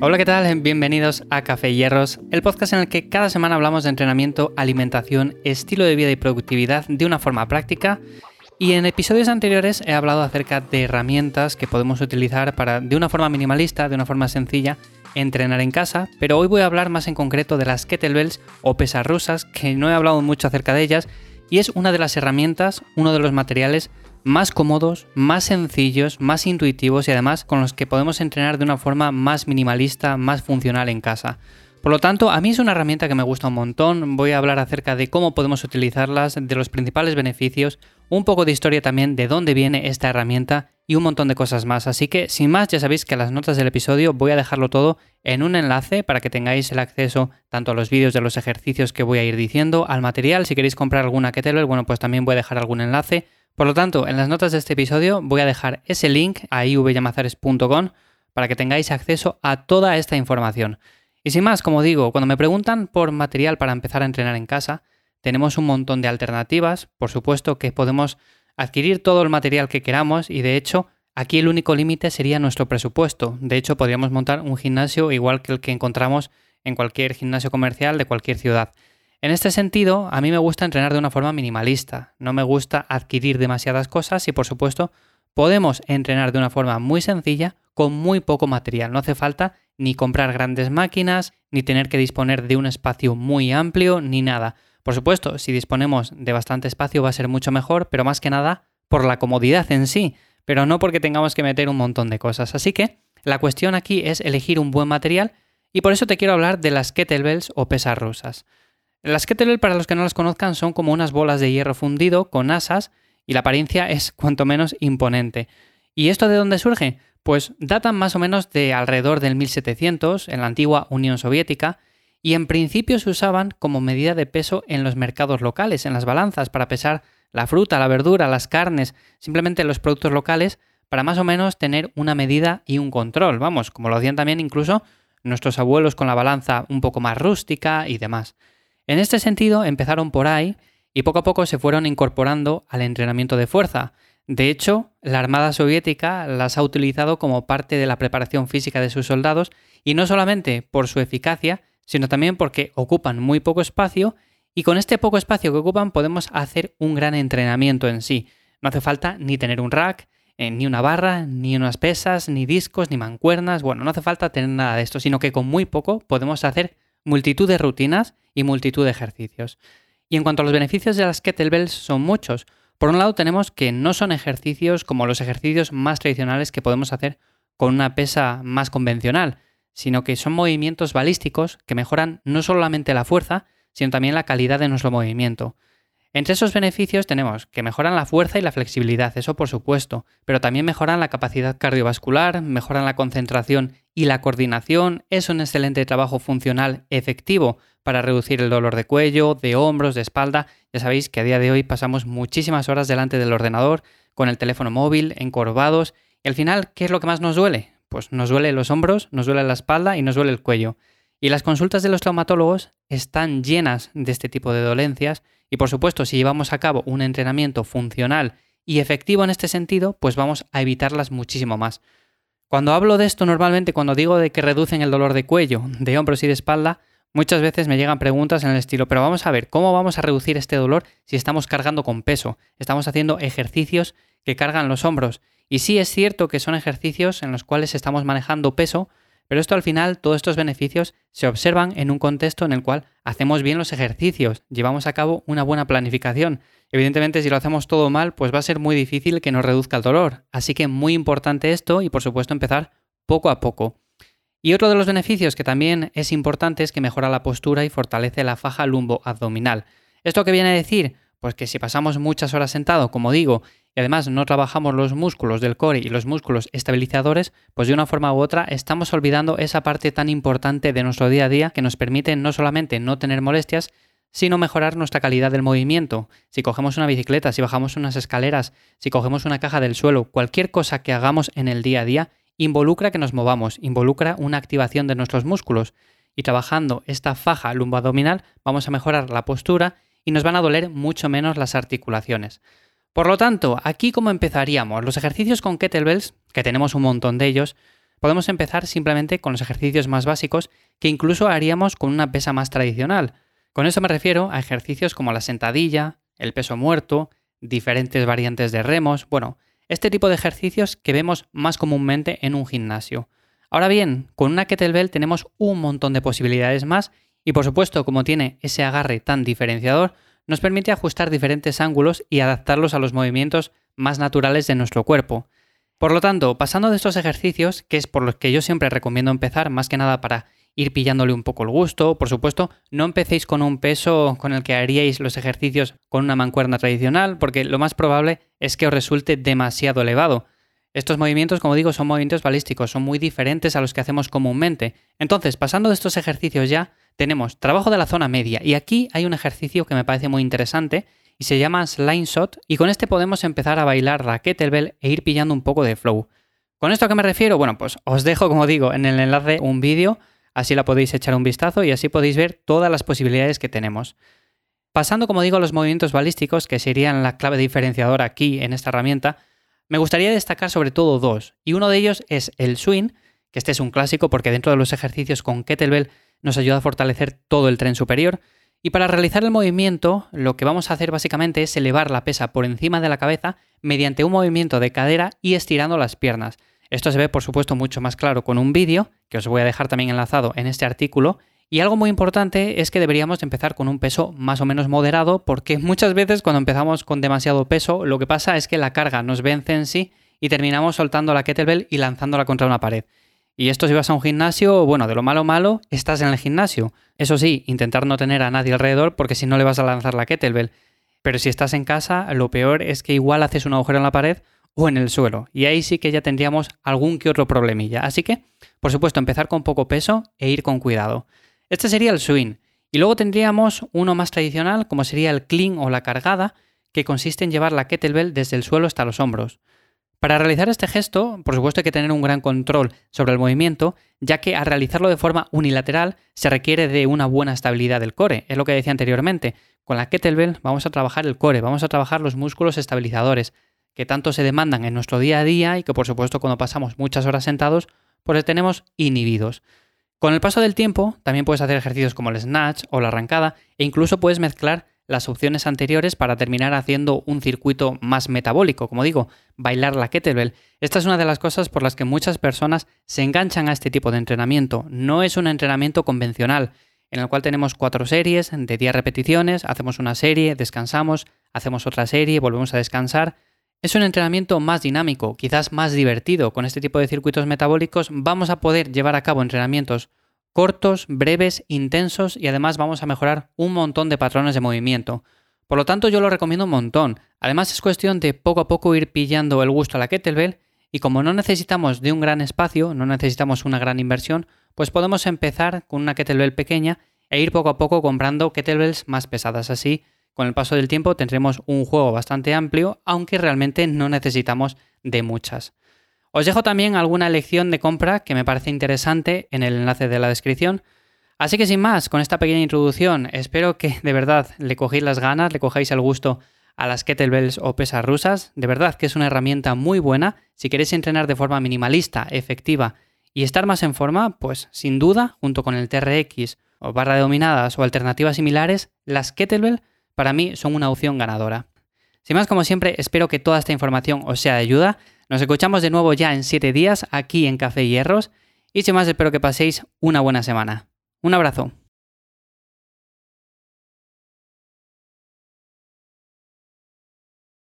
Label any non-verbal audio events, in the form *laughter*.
Hola, ¿qué tal? Bienvenidos a Café Hierros, el podcast en el que cada semana hablamos de entrenamiento, alimentación, estilo de vida y productividad de una forma práctica. Y en episodios anteriores he hablado acerca de herramientas que podemos utilizar para, de una forma minimalista, de una forma sencilla, entrenar en casa, pero hoy voy a hablar más en concreto de las kettlebells o pesas rusas, que no he hablado mucho acerca de ellas, y es una de las herramientas, uno de los materiales más cómodos, más sencillos, más intuitivos y además con los que podemos entrenar de una forma más minimalista, más funcional en casa. Por lo tanto, a mí es una herramienta que me gusta un montón. Voy a hablar acerca de cómo podemos utilizarlas, de los principales beneficios, un poco de historia también de dónde viene esta herramienta y un montón de cosas más. Así que, sin más, ya sabéis que las notas del episodio voy a dejarlo todo en un enlace para que tengáis el acceso tanto a los vídeos de los ejercicios que voy a ir diciendo, al material. Si queréis comprar alguna kettlebell, bueno, pues también voy a dejar algún enlace por lo tanto, en las notas de este episodio voy a dejar ese link a ivyamazares.com para que tengáis acceso a toda esta información. Y sin más, como digo, cuando me preguntan por material para empezar a entrenar en casa, tenemos un montón de alternativas. Por supuesto que podemos adquirir todo el material que queramos y de hecho aquí el único límite sería nuestro presupuesto. De hecho, podríamos montar un gimnasio igual que el que encontramos en cualquier gimnasio comercial de cualquier ciudad. En este sentido, a mí me gusta entrenar de una forma minimalista, no me gusta adquirir demasiadas cosas y por supuesto podemos entrenar de una forma muy sencilla con muy poco material. No hace falta ni comprar grandes máquinas, ni tener que disponer de un espacio muy amplio, ni nada. Por supuesto, si disponemos de bastante espacio va a ser mucho mejor, pero más que nada por la comodidad en sí, pero no porque tengamos que meter un montón de cosas. Así que la cuestión aquí es elegir un buen material y por eso te quiero hablar de las kettlebells o pesas rusas. Las kettlebell, para los que no las conozcan, son como unas bolas de hierro fundido con asas y la apariencia es cuanto menos imponente. ¿Y esto de dónde surge? Pues datan más o menos de alrededor del 1700 en la antigua Unión Soviética y en principio se usaban como medida de peso en los mercados locales, en las balanzas, para pesar la fruta, la verdura, las carnes, simplemente los productos locales, para más o menos tener una medida y un control, vamos, como lo hacían también incluso nuestros abuelos con la balanza un poco más rústica y demás. En este sentido, empezaron por ahí y poco a poco se fueron incorporando al entrenamiento de fuerza. De hecho, la Armada Soviética las ha utilizado como parte de la preparación física de sus soldados y no solamente por su eficacia, sino también porque ocupan muy poco espacio y con este poco espacio que ocupan podemos hacer un gran entrenamiento en sí. No hace falta ni tener un rack, eh, ni una barra, ni unas pesas, ni discos, ni mancuernas, bueno, no hace falta tener nada de esto, sino que con muy poco podemos hacer multitud de rutinas y multitud de ejercicios. Y en cuanto a los beneficios de las kettlebells son muchos. Por un lado tenemos que no son ejercicios como los ejercicios más tradicionales que podemos hacer con una pesa más convencional, sino que son movimientos balísticos que mejoran no solamente la fuerza, sino también la calidad de nuestro movimiento. Entre esos beneficios tenemos que mejoran la fuerza y la flexibilidad, eso por supuesto, pero también mejoran la capacidad cardiovascular, mejoran la concentración y la coordinación, es un excelente trabajo funcional efectivo para reducir el dolor de cuello, de hombros, de espalda. Ya sabéis que a día de hoy pasamos muchísimas horas delante del ordenador, con el teléfono móvil, encorvados, y al final, ¿qué es lo que más nos duele? Pues nos duele los hombros, nos duele la espalda y nos duele el cuello. Y las consultas de los traumatólogos están llenas de este tipo de dolencias y por supuesto si llevamos a cabo un entrenamiento funcional y efectivo en este sentido, pues vamos a evitarlas muchísimo más. Cuando hablo de esto normalmente, cuando digo de que reducen el dolor de cuello, de hombros y de espalda, muchas veces me llegan preguntas en el estilo, pero vamos a ver, ¿cómo vamos a reducir este dolor si estamos cargando con peso? Estamos haciendo ejercicios que cargan los hombros. Y sí es cierto que son ejercicios en los cuales estamos manejando peso, pero esto al final, todos estos beneficios se observan en un contexto en el cual hacemos bien los ejercicios, llevamos a cabo una buena planificación. Evidentemente, si lo hacemos todo mal, pues va a ser muy difícil que nos reduzca el dolor. Así que muy importante esto y por supuesto empezar poco a poco. Y otro de los beneficios que también es importante es que mejora la postura y fortalece la faja lumbo-abdominal. ¿Esto qué viene a decir? Pues que si pasamos muchas horas sentado, como digo, y además no trabajamos los músculos del core y los músculos estabilizadores, pues de una forma u otra estamos olvidando esa parte tan importante de nuestro día a día que nos permite no solamente no tener molestias, sino mejorar nuestra calidad del movimiento. Si cogemos una bicicleta, si bajamos unas escaleras, si cogemos una caja del suelo, cualquier cosa que hagamos en el día a día involucra que nos movamos, involucra una activación de nuestros músculos. Y trabajando esta faja lumboabdominal vamos a mejorar la postura y nos van a doler mucho menos las articulaciones. Por lo tanto, aquí como empezaríamos, los ejercicios con kettlebells, que tenemos un montón de ellos, podemos empezar simplemente con los ejercicios más básicos que incluso haríamos con una pesa más tradicional. Con eso me refiero a ejercicios como la sentadilla, el peso muerto, diferentes variantes de remos, bueno, este tipo de ejercicios que vemos más comúnmente en un gimnasio. Ahora bien, con una kettlebell tenemos un montón de posibilidades más y por supuesto como tiene ese agarre tan diferenciador, nos permite ajustar diferentes ángulos y adaptarlos a los movimientos más naturales de nuestro cuerpo. Por lo tanto, pasando de estos ejercicios, que es por los que yo siempre recomiendo empezar, más que nada para ir pillándole un poco el gusto, por supuesto, no empecéis con un peso con el que haríais los ejercicios con una mancuerna tradicional, porque lo más probable es que os resulte demasiado elevado. Estos movimientos, como digo, son movimientos balísticos, son muy diferentes a los que hacemos comúnmente. Entonces, pasando de estos ejercicios ya, tenemos trabajo de la zona media, y aquí hay un ejercicio que me parece muy interesante, y se llama Slime Shot y con este podemos empezar a bailar la kettlebell e ir pillando un poco de flow. ¿Con esto a qué me refiero? Bueno, pues os dejo, como digo, en el enlace un vídeo, así la podéis echar un vistazo y así podéis ver todas las posibilidades que tenemos. Pasando, como digo, a los movimientos balísticos, que serían la clave diferenciadora aquí en esta herramienta, me gustaría destacar sobre todo dos, y uno de ellos es el swing, que este es un clásico porque dentro de los ejercicios con kettlebell nos ayuda a fortalecer todo el tren superior, y para realizar el movimiento, lo que vamos a hacer básicamente es elevar la pesa por encima de la cabeza mediante un movimiento de cadera y estirando las piernas. Esto se ve, por supuesto, mucho más claro con un vídeo, que os voy a dejar también enlazado en este artículo. Y algo muy importante es que deberíamos empezar con un peso más o menos moderado, porque *laughs* muchas veces cuando empezamos con demasiado peso, lo que pasa es que la carga nos vence en sí y terminamos soltando la kettlebell y lanzándola contra una pared. Y esto si vas a un gimnasio, bueno, de lo malo malo, estás en el gimnasio. Eso sí, intentar no tener a nadie alrededor porque si no le vas a lanzar la kettlebell. Pero si estás en casa, lo peor es que igual haces un agujero en la pared o en el suelo. Y ahí sí que ya tendríamos algún que otro problemilla. Así que, por supuesto, empezar con poco peso e ir con cuidado. Este sería el swing. Y luego tendríamos uno más tradicional, como sería el clean o la cargada, que consiste en llevar la kettlebell desde el suelo hasta los hombros. Para realizar este gesto, por supuesto hay que tener un gran control sobre el movimiento, ya que al realizarlo de forma unilateral se requiere de una buena estabilidad del core. Es lo que decía anteriormente. Con la kettlebell vamos a trabajar el core, vamos a trabajar los músculos estabilizadores, que tanto se demandan en nuestro día a día y que por supuesto cuando pasamos muchas horas sentados, pues los tenemos inhibidos. Con el paso del tiempo, también puedes hacer ejercicios como el snatch o la arrancada, e incluso puedes mezclar las opciones anteriores para terminar haciendo un circuito más metabólico, como digo, bailar la kettlebell. Esta es una de las cosas por las que muchas personas se enganchan a este tipo de entrenamiento. No es un entrenamiento convencional, en el cual tenemos cuatro series de 10 repeticiones, hacemos una serie, descansamos, hacemos otra serie, volvemos a descansar. Es un entrenamiento más dinámico, quizás más divertido. Con este tipo de circuitos metabólicos vamos a poder llevar a cabo entrenamientos cortos, breves, intensos y además vamos a mejorar un montón de patrones de movimiento. Por lo tanto, yo lo recomiendo un montón. Además, es cuestión de poco a poco ir pillando el gusto a la kettlebell y como no necesitamos de un gran espacio, no necesitamos una gran inversión, pues podemos empezar con una kettlebell pequeña e ir poco a poco comprando kettlebells más pesadas. Así, con el paso del tiempo tendremos un juego bastante amplio, aunque realmente no necesitamos de muchas. Os dejo también alguna elección de compra que me parece interesante en el enlace de la descripción. Así que sin más, con esta pequeña introducción, espero que de verdad le cogéis las ganas, le cojáis el gusto a las kettlebells o pesas rusas. De verdad que es una herramienta muy buena. Si queréis entrenar de forma minimalista, efectiva y estar más en forma, pues sin duda, junto con el TRX o barra de dominadas o alternativas similares, las kettlebell para mí son una opción ganadora. Sin más, como siempre, espero que toda esta información os sea de ayuda. Nos escuchamos de nuevo ya en 7 días aquí en Café Hierros y sin más espero que paséis una buena semana. Un abrazo.